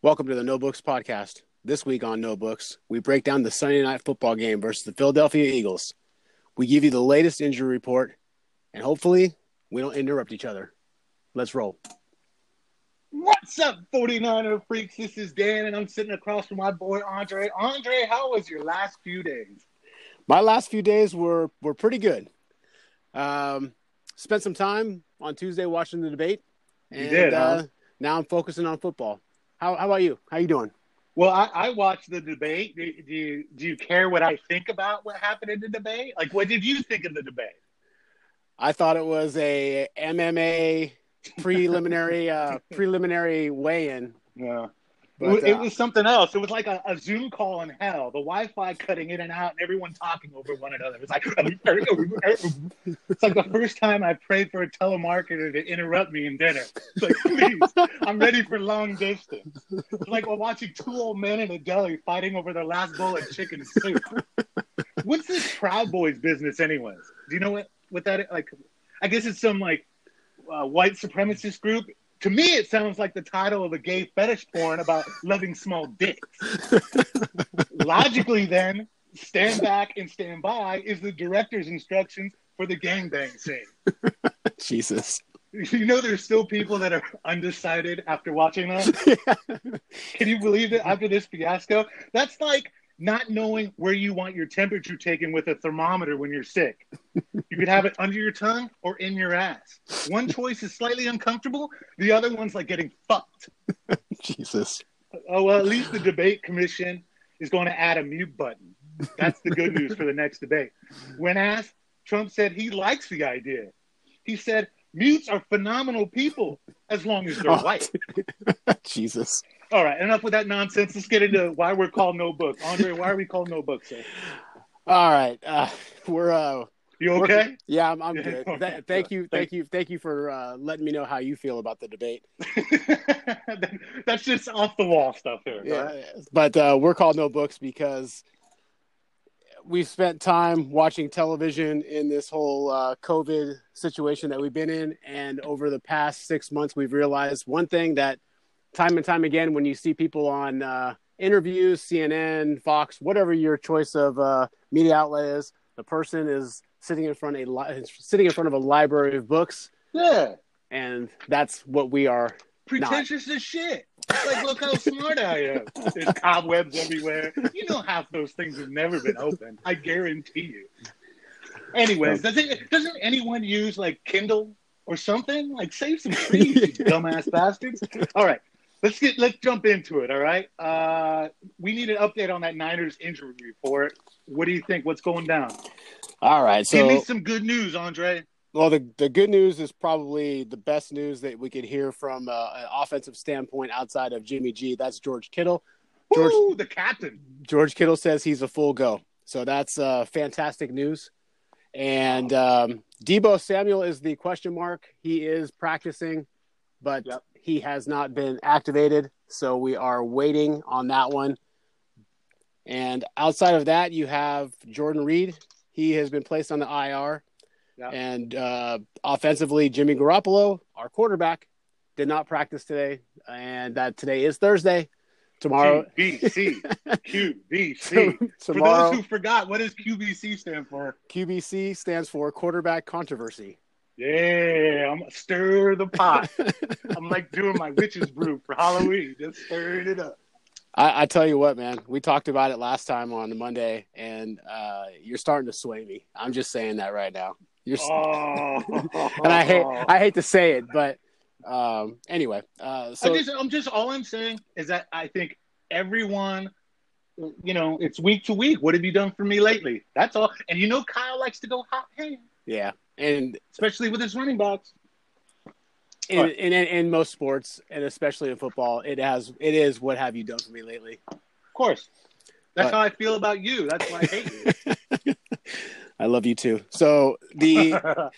Welcome to the No Books podcast. This week on No Books, we break down the Sunday night football game versus the Philadelphia Eagles. We give you the latest injury report, and hopefully, we don't interrupt each other. Let's roll. What's up, 49er freaks? This is Dan, and I'm sitting across from my boy Andre. Andre, how was your last few days? My last few days were were pretty good. Um, spent some time on Tuesday watching the debate, and did, huh? uh, now I'm focusing on football. How, how about you? How you doing? Well, I, I watched the debate. Do, do you do you care what I think about what happened in the debate? Like, what did you think of the debate? I thought it was a MMA preliminary uh, preliminary weigh-in. Yeah. But, it, uh, was something else. It was like a, a Zoom call in hell. The Wi-Fi cutting in and out, and everyone talking over one another. It was like it's like the first time I prayed for a telemarketer to interrupt me in dinner. It's like, please, I'm ready for long distance. It's like we're watching two old men in a deli fighting over their last bowl of chicken soup. What's this Proud Boys business, anyways? Do you know what what that like? I guess it's some like uh, white supremacist group. To me, it sounds like the title of a gay fetish porn about loving small dicks. Logically, then, stand back and stand by is the director's instructions for the gangbang scene. Jesus. You know, there's still people that are undecided after watching that. Can you believe it? After this fiasco, that's like not knowing where you want your temperature taken with a thermometer when you're sick. You could have it under your tongue or in your ass. One choice is slightly uncomfortable. The other one's like getting fucked. Jesus. Oh well, at least the debate commission is going to add a mute button. That's the good news for the next debate. When asked, Trump said he likes the idea. He said mutes are phenomenal people as long as they're Oh. white. Jesus. All right, enough with that nonsense. Let's get into why we're called no book. Andre, why are we called no book, sir? All right. Uh, we're uh You we're- okay? Yeah, I'm, I'm good. Th- thank you, Thank- thank you, thank you for uh, letting me know how you feel about the debate. That's just off the wall stuff here. Yeah, right? but uh, we're called no books because we've spent time watching television in this whole uh, COVID situation that we've been in, and over the past six months, we've realized one thing that time and time again, when you see people on uh, interviews, CNN, Fox, whatever your choice of uh, media outlet is, the person is sitting in front of a li- sitting in front of a library of books, Yeah. and that's what we are. Pretentious as shit. Like, look how smart I am. There's cobwebs everywhere. You know, half those things have never been opened. I guarantee you. Anyways, doesn't doesn't anyone use like Kindle or something? Like, save some trees, you dumbass bastards. All right, let's get let's jump into it. All right, uh, we need an update on that Niners injury report. What do you think? What's going down? All right, Give me some good news, Andre. well, the the good news is probably the best news that we could hear from uh, an offensive standpoint outside of Jimmy G. That's George Kittle. George Woo, the captain. George Kittle says he's a full go, so that's uh, fantastic news. And um, Deebo Samuel is the question mark. He is practicing, but Yep. He has not been activated. So we are waiting on that one. And outside of that, you have Jordan Reed. He has been placed on the IR. Yep. And uh, offensively, Jimmy Garoppolo, our quarterback, did not practice today. And that today is Thursday. Tomorrow, QBC. QBC. For those who forgot, what does QBC stand for? QBC stands for quarterback controversy. Yeah, I'm stir the pot. I'm like doing my witch's brew for Halloween, just stirring it up. I, I tell you what, man, we talked about it last time on Monday, and uh, you're starting to sway me. I'm just saying that right now. You're, s- Oh, and I hate I hate to say it, but um, anyway. Uh, so I just, I'm just all I'm saying is that I think everyone, you know, it's week to week. What have you done for me lately? That's all. And you know, Kyle likes to go hot hand, yeah, and especially with his running backs. in, Right. in, in in most sports, and especially in football, it has it is what have you done for me lately? Of course, that's But- how I feel about you. That's why I hate you. I love you too. So the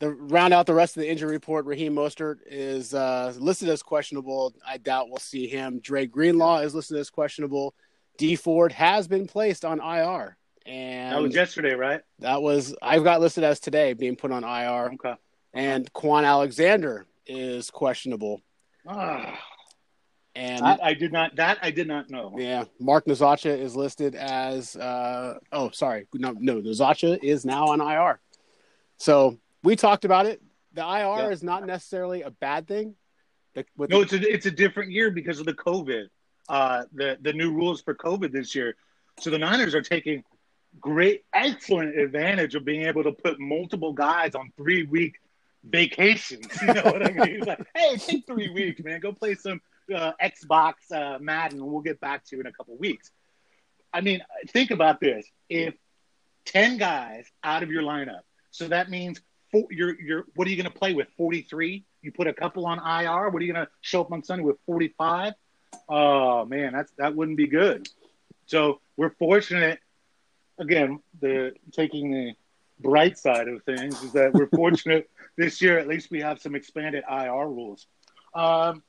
the round out the rest of the injury report, Raheem Mostert is uh, listed as questionable. I doubt we'll see him. Dre Greenlaw is listed as questionable. Dee Ford has been placed on IR, and that was yesterday, right? that was I've got listed as today being put on IR. Okay. And Kwon Alexander is questionable. Ah, And I, I did not that I did not know. yeah, Mark Nzeocha is listed as uh, oh sorry no no Nzeocha is now on IR. So we talked about it. The IR Yeah. is not necessarily a bad thing. The, No, the- it's a it's a different year because of the COVID. Uh, the the new rules for COVID this year. So the Niners are taking great, excellent advantage of being able to put multiple guys on three week vacations. You know what I mean? Like, hey, take three weeks, man. Go play some uh, Xbox uh, Madden, and we'll get back to you in a couple weeks. I mean, think about this: if ten guys out of your lineup, so that means four, you're you're what are you going to play with? Forty three. You put a couple on IR. What are you going to show up on Sunday with forty five? Oh man, that's that wouldn't be good. So we're fortunate. Again, the taking the bright side of things is that we're fortunate this year. At least we have some expanded IR rules. Um,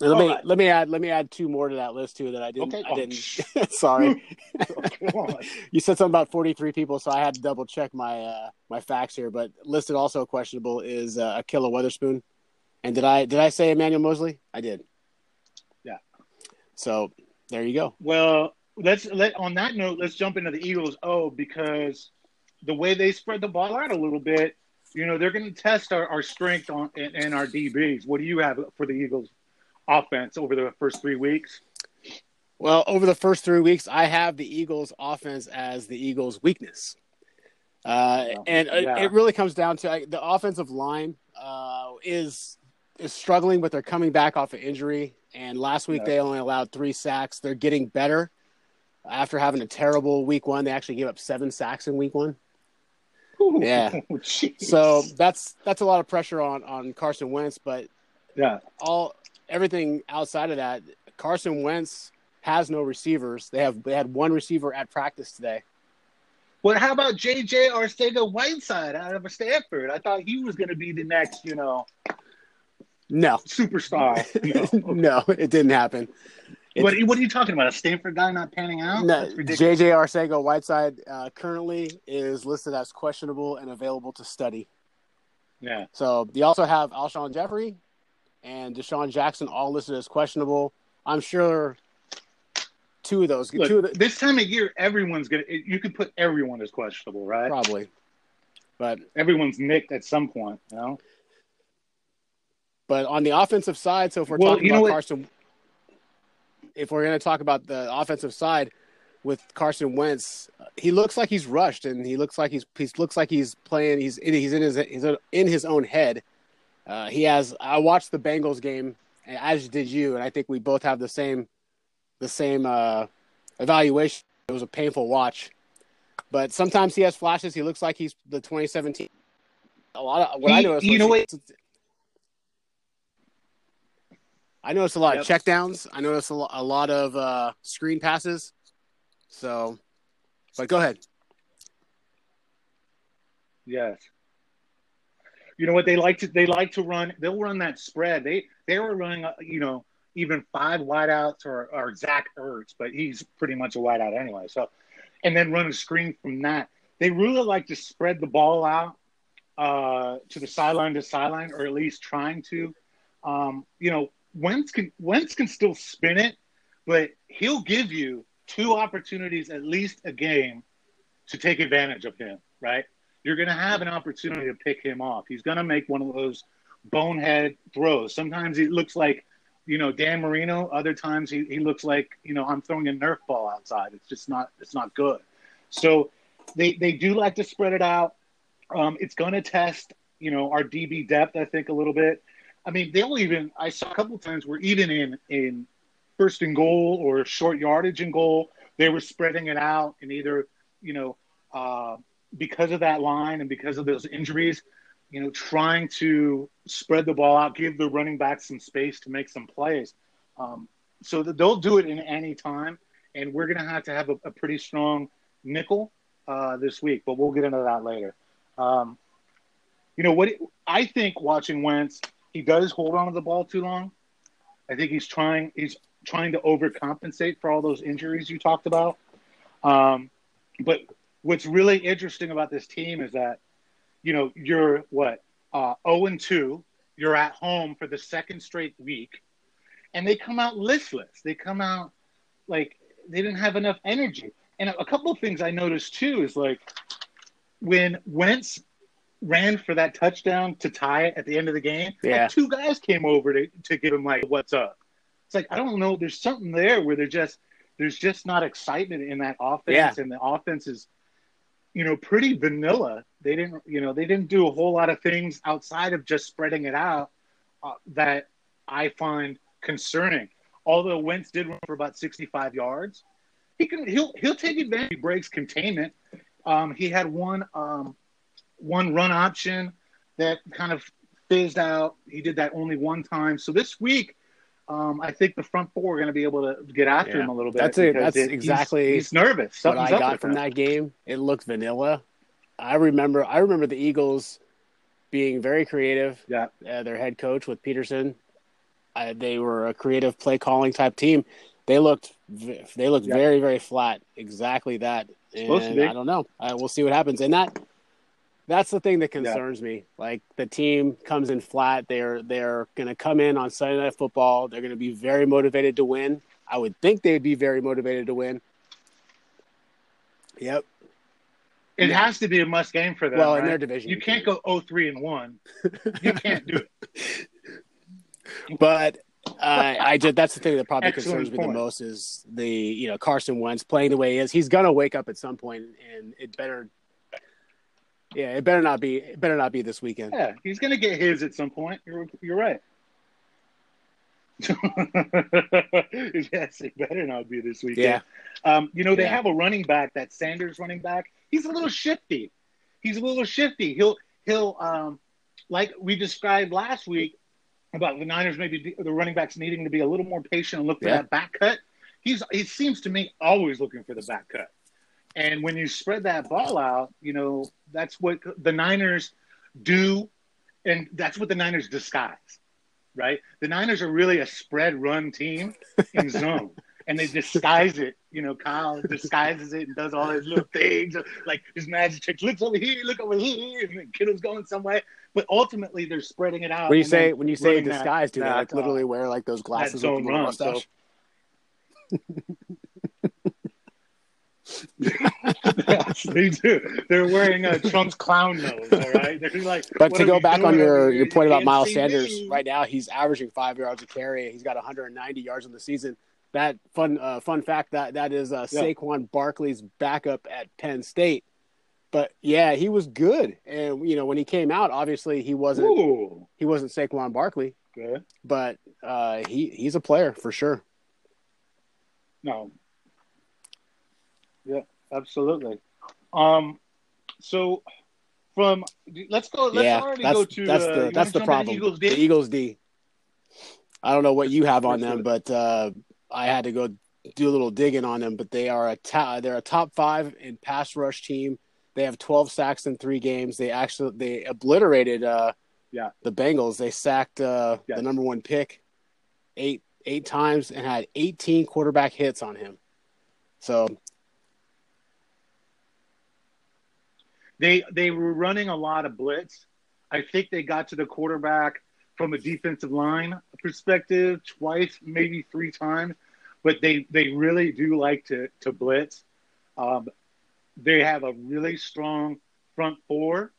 let me Alright. let me add let me add two more to that list too that I didn't Okay. I Oh, didn't sh- sorry. you said something about 43 people, so I had to double check my uh, my facts here. But listed also questionable is uh, Ahkello Witherspoon. And did I did I say Emmanuel Moseley? I did. Yeah. So there you go. Well, let's let on that note, let's jump into the Eagles. Oh, because the way they spread the ball out a little bit, you know, they're going to test our, our strength on and, and our DBs. What do you have for the Eagles offense over the first three weeks? Well, over the first three weeks, I have the Eagles' offense as the Eagles' weakness, uh, and it- Yeah. it really comes down to like, the offensive line uh, is is struggling, but they're coming back off an injury. And last week Yeah. they only allowed three sacks. They're getting better after having a terrible week one. They actually gave up seven sacks in week one. Yeah. Oh, jeez. So that's that's a lot of pressure on on Carson Wentz, but yeah, all everything outside of that, Carson Wentz has no receivers. They have they had one receiver at practice today. Well, how about JJ Arcega Whiteside out of Stanford? I thought he was going to be the next, you know, No, superstar. No. no, it didn't happen. It- What, what are you talking about? A Stanford guy not panning out? no, JJ Arcega Whiteside uh, currently is listed as questionable and available to study. Yeah. So you also have Alshon Jeffery and DeSean Jackson all listed as questionable. I'm sure two of those, Look, two of the, this time of year, everyone's gonna. You could put everyone as questionable, right? probably, but Everyone's nicked at some point. You know. But on the offensive side, so if we're Well, talking you know about what- Carson, if we're going to talk about the offensive side with Carson Wentz, he looks like he's rushed, and he looks like he's he looks like he's playing. He's in, he's in his he's in his own head. Uh, he has. I watched the Bengals game, as did you, and I think we both have the same the same uh, evaluation. It was a painful watch, but sometimes he has flashes. He looks like he's the 2017. A lot of what I He- know is you know what- I noticed a lot Yep. of checkdowns. I noticed a, lo- a lot of uh, screen passes. So, but go ahead. Yes. You know what they like to they like to run. They'll run that spread. They they were running, uh, you know, even five wideouts or or Zach Ertz, but he's pretty much a wideout anyway. So, and then run a screen from that. They really like to spread the ball out uh, to the sideline to sideline, or at least trying to. Um, you know, Wentz can Wentz can still spin it, but he'll give you two opportunities at least a game to take advantage of him, right? You're going to have an opportunity to pick him off. He's going to make one of those bonehead throws. Sometimes he looks like, you know, Dan Marino. Other times he, he looks like, you know, I'm throwing a Nerf ball outside. It's just not, it's not good. So they, they do like to spread it out. Um, it's going to test, you know, our DB depth, I think, a little bit. I mean, they'll even, I saw a couple times where even in, in first and goal or short yardage and goal, they were spreading it out and either, you know, uh, because of that line and because of those injuries, you know, trying to spread the ball out, give the running back some space to make some plays. Um, so they'll do it in any time, and we're going to have to have a, a pretty strong nickel uh, this week, but we'll get into that later. Um, you know what? I think watching Wentz, he does hold on to the ball too long. I think he's trying. He's trying to overcompensate for all those injuries you talked about. Um, but what's really interesting about this team is that, you know, you're what, uh, 0 and 2. You're at home for the second straight week. and they come out listless. They come out like they didn't have enough energy. And a, a couple of things I noticed too is like when Wentz ran for that touchdown to tie it at the end of the game, Yeah. like two guys came over to, to give him like, "What's up?" It's like I don't know. There's something there where they're just there's just not excitement in that offense, Yeah. and the offense is, you know, pretty vanilla. They didn't, you know, they didn't do a whole lot of things outside of just spreading it out uh, that I find concerning. Although Wentz did run for about 65 yards, he can he'll he'll take advantage. He breaks containment. Um, he had one um, one run option that kind of fizzed out. He did that only one time. So this week, um, I think the front four are going to be able to get after Yeah. him a little bit. That's it. That's he's- exactly he's, nervous. what I got from him. that game. It looked vanilla. I remember. I remember the Eagles being very creative. Yeah. Uh, their head coach with Pederson, uh, they were a creative play calling type team. They looked. They looked Yeah. very very flat. Exactly that. And. I don't know. Uh, we'll see what happens. And that. That's the thing that concerns me. Like the team comes in flat. They're they're going to come in on Sunday Night Football. They're going to be very motivated to win. I would think they'd be very motivated to win. Yep. It Yeah. has to be a must game for them. Well, in their division, you can't go 0-3 and one. You can't do it. But uh, I just that's the thing that probably Excellent concerns me the most is the you know Carson Wentz playing the way he is. He's gonna wake up at some point, and it better. Yeah, it better not be. It better not be this weekend. Yeah, he's going to get his at some point. You're you're right. yes, it better not be this weekend. Yeah. Um, you know, they Yeah. have a running back, that Sanders running back. He's a little shifty. He's a little shifty. He'll he'll um, like we described last week about the Niners maybe the running backs needing to be a little more patient and look for Yeah. that back cut. He's he seems to me always looking for the back cut. And when you spread that ball out, you know, that's what the Niners do and that's what the Niners disguise. Right? The Niners are really a spread run team in zone. And they disguise it, you know. Kyle disguises it and does all his little things, like his magic tricks. Looks over here, look over here, and then Kittle's going some way. But ultimately, they're spreading it out. When you say when you say that- disguise, do they that, like uh, literally wear like those glasses with the run, so- mustache? Yes, they do. They're wearing a Trump's clown nose. All right, they're like. But to go back on your, your point about Miles Sanders, me." right now he's averaging five yards a carry. He's got 190 yards in the season. That fun uh, fun fact that that is uh, Yeah. Saquon Barkley's backup at Penn State. But yeah, he was good, and you know when he came out, obviously he wasn't Ooh, he wasn't Saquon Barkley, but uh, he he's a player for sure. No. Yeah, absolutely. Um, so from let's go. Let's yeah, already that's go to that's uh, the you that's the problem. Eagles the Eagles D. I don't know what you have on them, but uh, I had to go do a little digging on them. But they are a ta- they're a top five in pass rush team. They have 12 sacks in three games. They actually they obliterated uh, Yeah. the Bengals. They sacked uh, Yes. the number one pick eight eight times and had 18 quarterback hits on him. So They they were running a lot of blitz. I think they got to the quarterback from a defensive line perspective twice, maybe three times, but they they really do like to to blitz. Um, they have a really strong front four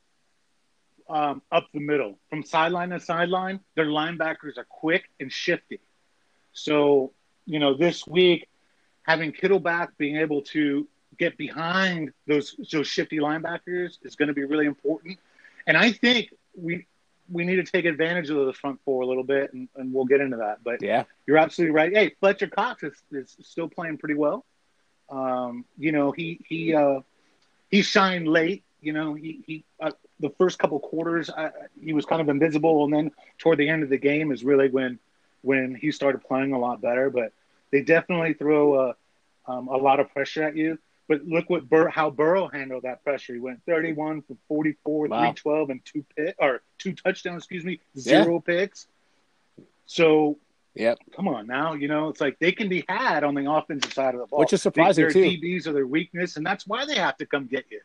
um, up the middle, from sideline to sideline. Their linebackers are quick and shifty. So you know this week, having Kittle back, being able to get behind those those shifty linebackers is going to be really important. And I think we we need to take advantage of the front four a little bit, and, and we'll get into that. But yeah, you're absolutely right. Hey, Fletcher Cox is, is still playing pretty well. Um, you know, he he uh, he shined late. You know, he he uh, the first couple quarters uh, he was kind of invisible, and then toward the end of the game is really when when he started playing a lot better. But they definitely throw a um, a lot of pressure at you. But look what Bur- how Burrow handled that pressure. He went 31 for 44, Wow. 312, and two pit or two touchdowns. Excuse me, Yeah. zero picks. So Yep. come on now, you know it's like they can be had on the offensive side of the ball, Which is surprising, Their too. DBs are their weakness, and that's why they have to come get you.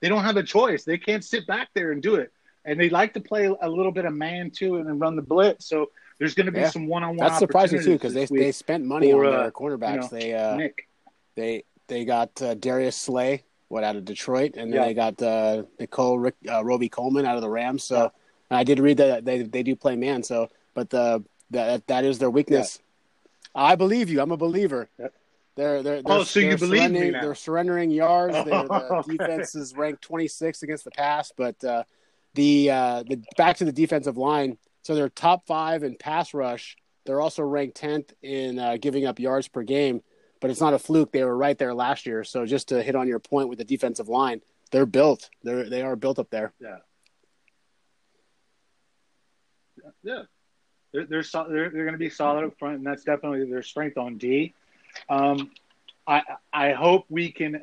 They don't have a choice. They can't sit back there and do it, and they like to play a little bit of man too and then run the blitz. So There's going to be Yeah. some one-on-one. That's surprising too because they they spent money for, on uh, their cornerbacks. know, they uh. Nick. they they got uh, Darius Slay, what out of Detroit, and then Yeah. they got uh, Nicole Rick, uh, Robey-Coleman out of the Rams. So Yeah. I did read that they they do play man. So, but the that that is their weakness. I believe you. I'm a believer. Yep. They're they're, they're Oh, so you they're believe me surrendering- now. They're surrendering yards. They're, the defense is ranked 26 against the pass, but uh, the uh, the back to the defensive line. So they're top five in pass rush. They're also ranked 10th in uh, giving up yards per game. But it's not a fluke. They were right there last year. So just to hit on your point with the defensive line, they're built. They're they are built up there. Yeah. Yeah. They're they're so, they're, they're going to be solid up front, and that's definitely their strength on D. Um, I I hope we can,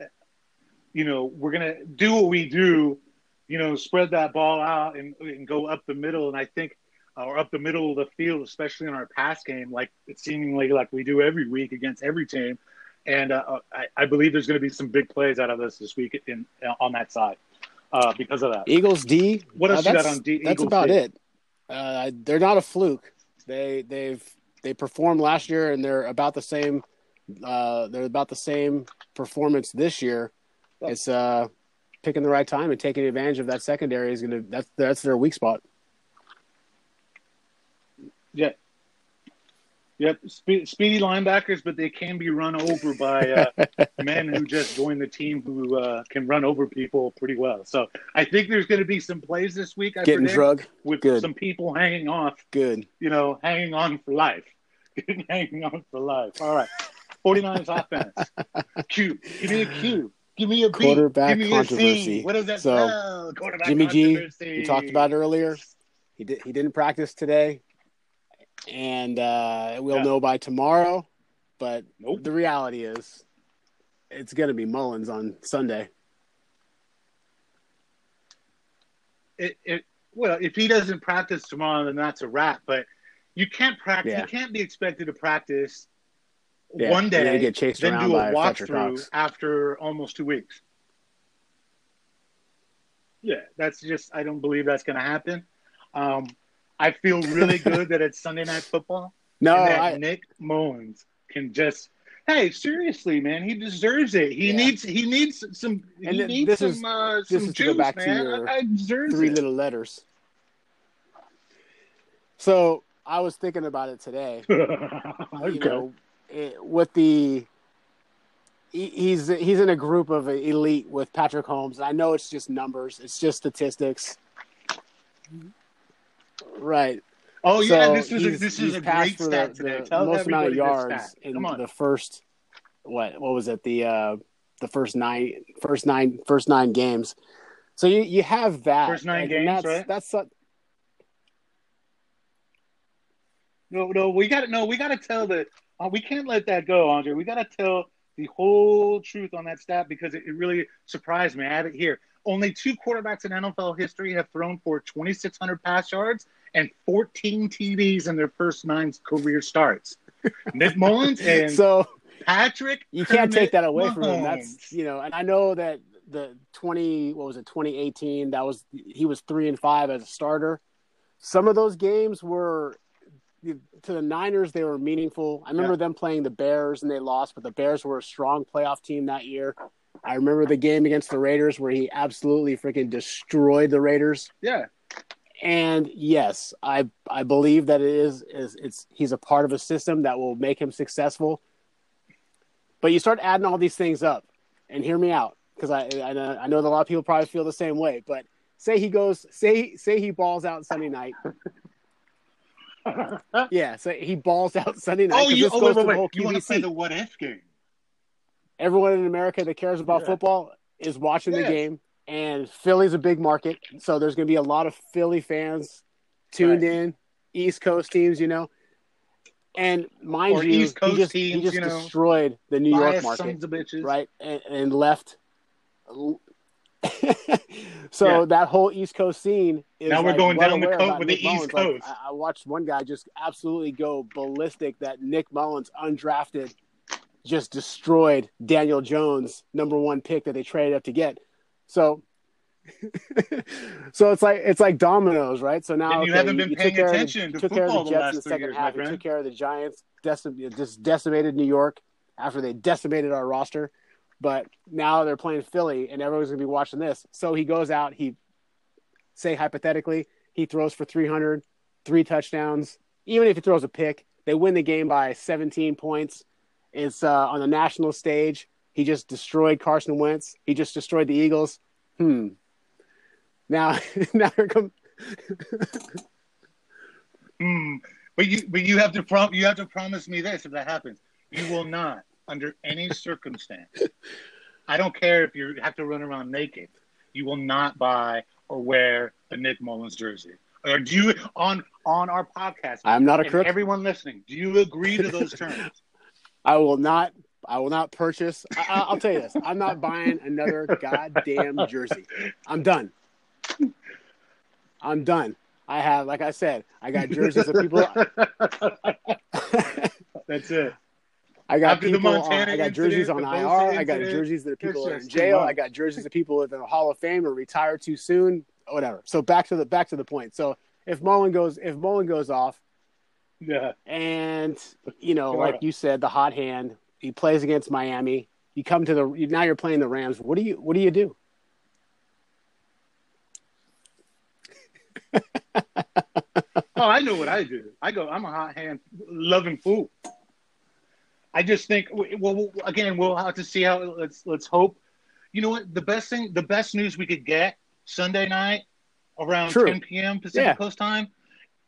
you know, we're going to do what we do, you know, spread that ball out and, and go up the middle, and I think, or up the middle of the field, especially in our pass game, like it's seemingly like we do every week against every team. And uh, I, I believe there's going to be some big plays out of this this week in on that side uh, because of that. Eagles D. What else uh, you got on D? That's Eagles about D? it. Uh, they're not a fluke. They they've they performed last year, and they're about the same. Uh, they're about the same performance this year. It's uh, picking the right time and taking advantage of that secondary is gonna. That's that's their weak spot. Yeah. Yep, Spe- speedy linebackers, but they can be run over by uh, men who just joined the team who uh, can run over people pretty well. So I think there's going to be some plays this week. I Getting predict, drug, with Good. some people hanging off, good. you know, hanging on for life, hanging on for life. All right, 49ers offense. Q, give me a Q. Give me a beat. Quarterback Give me a controversy. C. What does that So, spell? Quarterback Jimmy G. We talked about earlier. He did. He didn't practice today, and uh, we'll Yeah. know by tomorrow. But Nope. the reality is, it's going to be Mullens on Sunday. it, it well, if he doesn't practice tomorrow, then that's a wrap. But you can't practice. Yeah. You can't be expected to practice Yeah, one and then day, get chased then around do by a walkthrough after almost two weeks. Yeah, that's just. I don't believe that's going to happen. Um, I feel really good that it's Sunday night football No, I, Nick Mullens can just. Hey, seriously, man, he deserves it. He Yeah. needs. He needs some. And he needs this some. is- uh, this some is to juice, go back to man. your I, I three it. little letters. So I was thinking about it today. okay. You know, it, with the he, he's he's in a group of elite with Patrick Mahomes. I know it's just numbers. It's just statistics. Right. Oh yeah, So this is a, this is a great stat the, today. the Tell most amount of everybody this yards stat. in on. the first what what was it the uh the first nine first nine first nine games. So you you have that First nine and games, that's, right? That's su- No, no, we got to no, we got to tell the. Uh, we can't let that go, Andre. We got to tell the whole truth on that stat because it, it really surprised me. I have it here. Only two quarterbacks in NFL history have thrown for 2,600 pass yards and 14 TDs in their first nine career starts. Nick Mullens and so Patrick. you can't take that away Mahomes. from him. That's you know, and I know that the twenty what was it twenty eighteen that was he was three and five as a starter. Some of those games were to the Niners they were meaningful. I remember Yeah. them playing the Bears and they lost, but the Bears were a strong playoff team that year. I remember the game against the Raiders where he absolutely freaking destroyed the Raiders. yeah. And yes, I I believe that it is is it's he's a part of a system that will make him successful. But you start adding all these things up, and hear me out because I I know, I know that a lot of people probably feel the same way. But say he goes say say he balls out Sunday night. Yeah, so he balls out Sunday night. oh, you, oh, wait, to wait, wait. You want to play the what if game? Everyone in America that cares about Yeah. football is watching the game, and Philly's a big market, so there's going to be a lot of Philly fans tuned Right. in, East Coast teams, you know. And mind Or you, East Coast he just, he teams, just you know, destroyed the New York market, sons of bitches. right? And, and left. so Yeah. that whole East Coast scene is Now we're like, going well down the coast with the East Mullens. Coast. I, I watched one guy just absolutely go ballistic that Nick Mullens, undrafted, just destroyed Daniel Jones, number one pick that they traded up to get. So so it's like it's like dominoes, right? So now And you okay, haven't been took paying care of the- attention to took care of football the the last in the second years, half. You took care of the Giants. Decim- just decimated New York after they decimated our roster. But now they're playing Philly, and everyone's gonna be watching this. So he goes out. He say hypothetically he throws for 300, three touchdowns. Even if he throws a pick, they win the game by 17 points. It's uh, on the national stage. He just destroyed Carson Wentz. He just destroyed the Eagles. Hmm. Now, now here come. Hmm. But you, but you have to prom- you have to promise me this if that happens. You will not, under any circumstance. I don't care if you have to run around naked. You will not buy or wear a Nick Mullens jersey. Or do you on on our podcast? I'm not a crook. everyone listening, do you agree to those terms? I will not. I will not purchase. I, I- I'll tell you this: I'm not buying another goddamn jersey. I'm done. I'm done. I have, like I said, I got jerseys of people. That's it. I got After the people. On, I got jerseys on IR. Bosa I got jerseys that people are in jail. I got jerseys of people in the Hall of Fame or retire too soon. Whatever. So back to the back to the point. So if Mullen goes, if Mullen goes off, Yeah. and you know, Sure. like you said, the hot hand. He plays against Miami. You come to the now. You're playing the Rams. What do you What do you do? Oh, I know what I do. I go. I'm a hot hand, loving fool. I just think. Well, again, we'll have to see how. Let's let's hope. You know what? The best thing, the best news we could get Sunday night around True. 10 p.m. Pacific Yeah. Coast time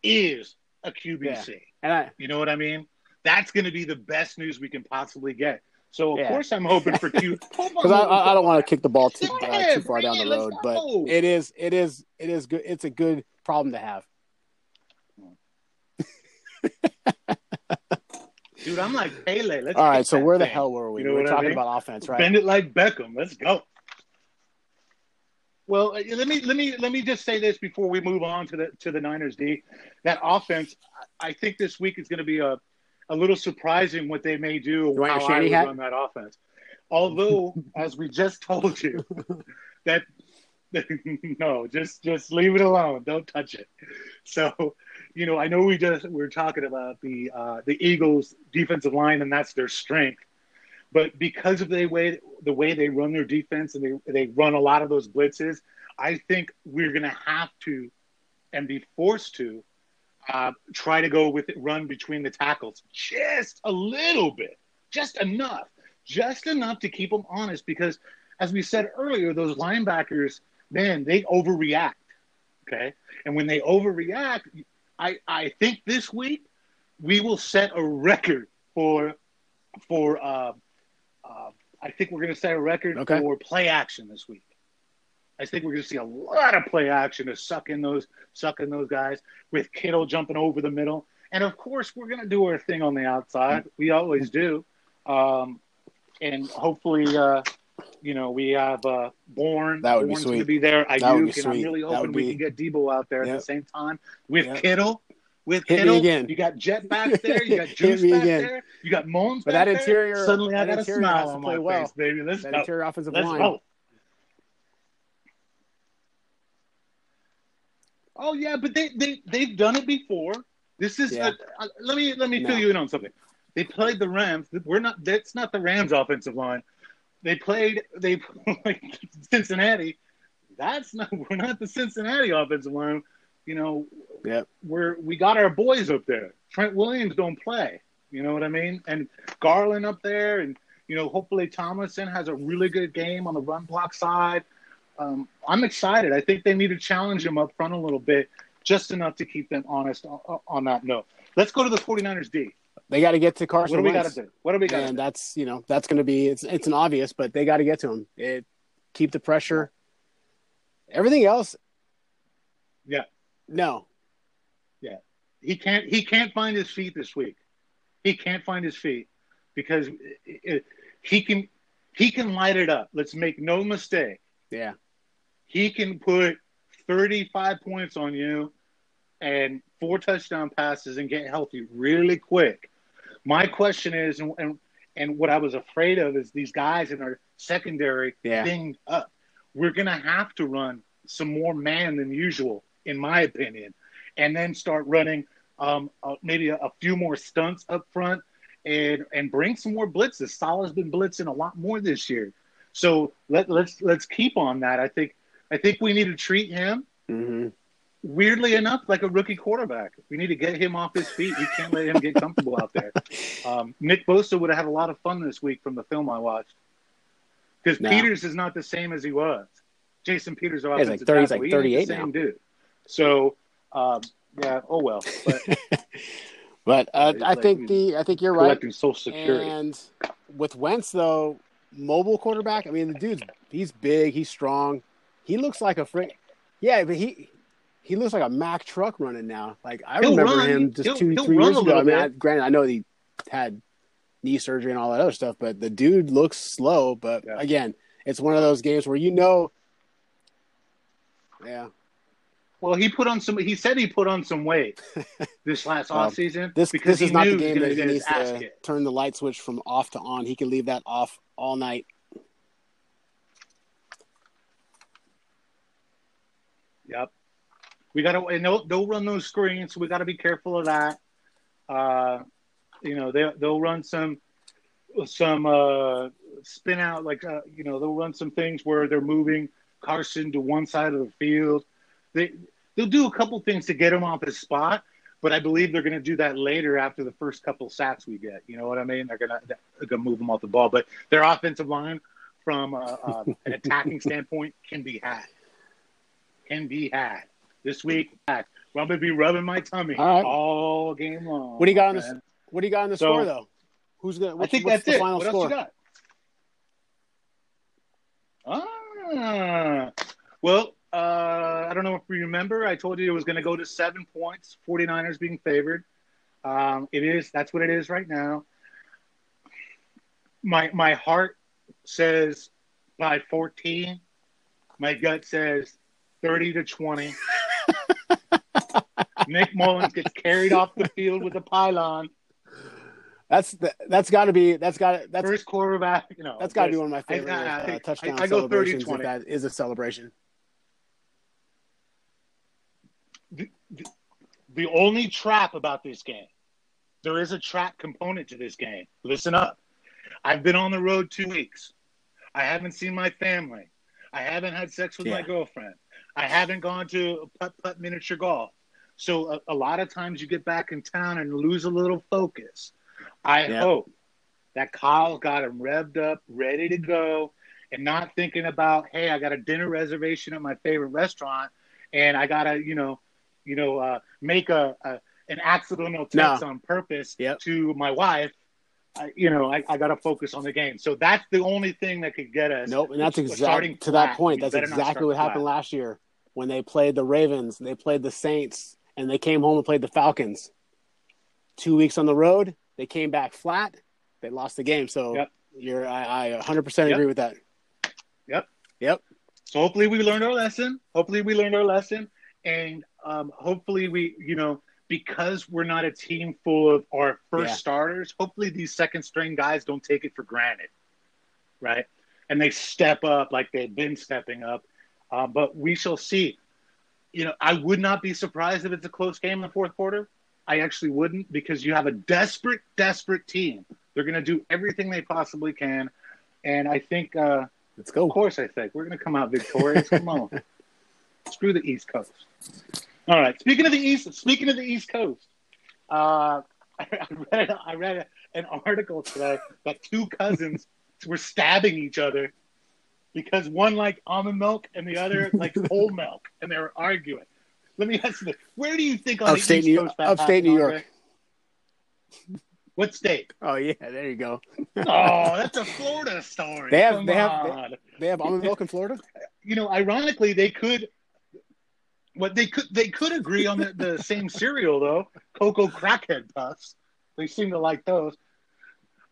is a QBC. And I, You know what I mean? That's going to be the best news we can possibly get. So of Yeah. course I'm hoping for Q. because I, I, I don't want to kick the ball too, uh, too far down the road, but it is it is it is good. It's a good problem to have. Dude, I'm like Pele. Let's All right, so where the hell were we? You know we were talking mean? about offense, right? Bend it like Beckham. Let's go. Well, uh, let me let me let me just say this before we move on to the to the Niners. D that offense, I think this week is going to be a a little surprising what they may do. your how I would hat? run that offense. Although, as we just told you, that no, just just leave it alone. Don't touch it. So, you know, I know we just we're talking about the uh, the Eagles' defensive line, and that's their strength. But because of the way the way they run their defense and they they run a lot of those blitzes, I think we're going to have to and be forced to uh, try to go with it, run between the tackles just a little bit, just enough, just enough to keep them honest. Because as we said earlier, those linebackers, man, they overreact. Okay, and when they overreact, I I think this week we will set a record for for uh, uh, I think we're going to set a record Okay. for play action this week. I think we're going to see a lot of play action to suck in those suck in those guys with Kittle jumping over the middle, and of course we're going to do our thing on the outside. We always do, um, and hopefully, uh, you know, we have uh, Bourne. That would be Bourne's going sweet. to be there. I be and I'm really hoping we can get Deebo out there at the same time with Yep. Kittle. With Hit me Kittle, again. you got Jet back there, you got Juice back again. there, you got Mullens But back that there. interior- Suddenly, I got a smile on my well. face, baby. Let's That go. interior offensive Let's line. go. Oh yeah, but they they they've done it before. This is Yeah. uh, let me let me No. fill you in on something. They played the Rams. We're not. That's not the Rams' offensive line. They played. They played Cincinnati. That's not. We're not the Cincinnati offensive line. You know. Yep. We're we got our boys up there. Trent Williams don't play. You know what I mean? And Garland up there, and you know, hopefully Tomlinson has a really good game on the run block side. Um, I'm excited. I think they need to challenge him up front a little bit, just enough to keep them honest on, on that note. Let's go to the 49ers D. They got to get to Carson. What do we got to do? What do we got and do? that's you know that's going to be it's it's an obvious, but they got to get to him. It keep the pressure. Everything else, Yeah. No, Yeah. He can't. He can't find his feet this week. He can't find his feet because it, it, he can. He can light it up. Let's make no mistake. yeah, he can put 35 points on you and four touchdown passes and get healthy really quick. My question is, and, and, and what I was afraid of is these guys in our secondary Yeah. thing up. We're going to have to run some more man than usual, in my opinion, and then start running um, uh, maybe a, a, few more stunts up front and and bring some more blitzes. Saleh's been blitzing a lot more this year, so let let's let's keep on that. I think I think we need to treat him. Mm-hmm. Weirdly enough, like a rookie quarterback, we need to get him off his feet. We can't let him get comfortable out there. Um, Nick Bosa would have had a lot of fun this week from the film I watched because no. Peters is not the same as he was. Jason Peters, he's like thirty, he's like thirty-eight now. Dude. So, um, yeah. Oh well. But, but uh, I like think the I think you're right. Social Security. And with Wentz though, mobile quarterback. I mean, the dude's he's big, he's strong. He looks like a frick. Yeah, but he he looks like a Mack truck running now. Like I he'll remember run. him just he'll, 2 he'll three years ago. I mean, I, granted, I know he had knee surgery and all that other stuff, but the dude looks slow. But yeah. again, it's one of those games where you know, yeah. Well, he put on some. He said he put on some weight this last well, off season. This because this is not the game that he needs to turn the light switch from off to on. He can leave that off all night. Yep. We got to and they'll, they'll run those screens, so we got to be careful of that. Uh, you know, they they'll run some some uh, spin out like uh, you know they'll run some things where they're moving Carson to one side of the field. They they'll do a couple things to get him off his spot, but I believe they're going to do that later after the first couple sacks we get. You know what I mean? They're going to they're going to move him off the ball, but their offensive line from uh, uh, an attacking standpoint can be had can be had this week. I'm gonna be rubbing my tummy all, right. all game long. What do you got on the What do you got on the so, score though? Who's gonna? I think that's the it. Final what score? else you got? Ah, well, uh, I don't know if you remember. I told you it was going to go to seven points. 49ers being favored. Um, it is. That's what it is right now. My my heart says by 14. My gut says 30 to 20. Nick Mullens gets carried off the field with a pylon. That's the, that's got to be that's got that's first quarterback. You know, that's got to be one of my favorite I, I, uh, touchdown I, I go celebrations. 30, that is a celebration. The, the, the only trap about this game, there is a trap component to this game. Listen up. I've been on the road two weeks. I haven't seen my family. I haven't had sex with yeah. my girlfriend. I haven't gone to putt putt miniature golf. So a, a, lot of times you get back in town and lose a little focus. I yep. hope that Kyle got him revved up, ready to go, and not thinking about, hey, I got a dinner reservation at my favorite restaurant, and I gotta, you know, you know, uh, make a, a, an accidental text no. on purpose yep. to my wife. I, you know, I, I got to focus on the game. So that's the only thing that could get us. Nope, and that's exactly to that point. That's exactly what happened flat. last year when they played the Ravens, they played the Saints, and they came home and played the Falcons. Two weeks on the road, they came back flat. They lost the game. So yep. you're, I, I 100% yep. agree with that. Yep. Yep. So hopefully we learned our lesson. Hopefully we learned our lesson, and um, hopefully we, you know, because we're not a team full of our first yeah. starters. Hopefully these second string guys don't take it for granted, right? And they step up like they've been stepping up uh, but we shall see. You know, I would not be surprised if it's a close game in the fourth quarter. I actually wouldn't because you have a desperate, desperate team. They're going to do everything they possibly can, and I think. Uh, Let's go. Of course, I think we're going to come out victorious. come on, screw the East Coast. All right. Speaking of the East, speaking of the East Coast, uh, I read I read an article today that two cousins were stabbing each other because one liked almond milk and the other liked whole milk, and they were arguing. Let me ask you: this: Where do you think on upstate the East New, Coast upstate New York? What state? Oh yeah, there you go. oh, that's a Florida story. They have Come they have they, they, have almond milk in Florida. You know, ironically, they could. What they could they could agree on the, the same cereal though. Cocoa crackhead puffs. They seem to like those.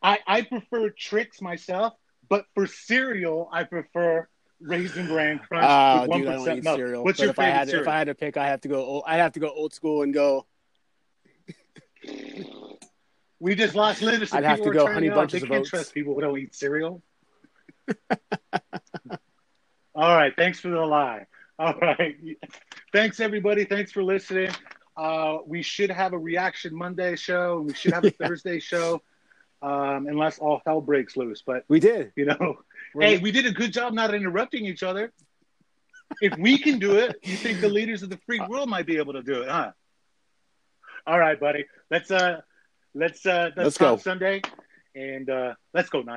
I I prefer Trix myself but for cereal, I prefer Raisin Bran Crunch oh, with one percent milk. Cereal. What's but your if favorite I had, cereal? If I had to pick, I have to go. Old, I'd have to go old school and go. we just lost Linus. I'd have to go honey bunches of oats. trust people who don't eat cereal. All right, thanks for the lie. All right. Thanks, everybody. Thanks for listening. Uh, we should have a reaction Monday show, and we should have a Yeah. Thursday show, um, unless all hell breaks loose. But We did. you know, hey, we did a good job not interrupting each other. If we can do it, you think the leaders of the free world might be able to do it, huh? All right, buddy. Let's uh, let's uh, let's, Let's go. Sunday, and uh, let's go, nine.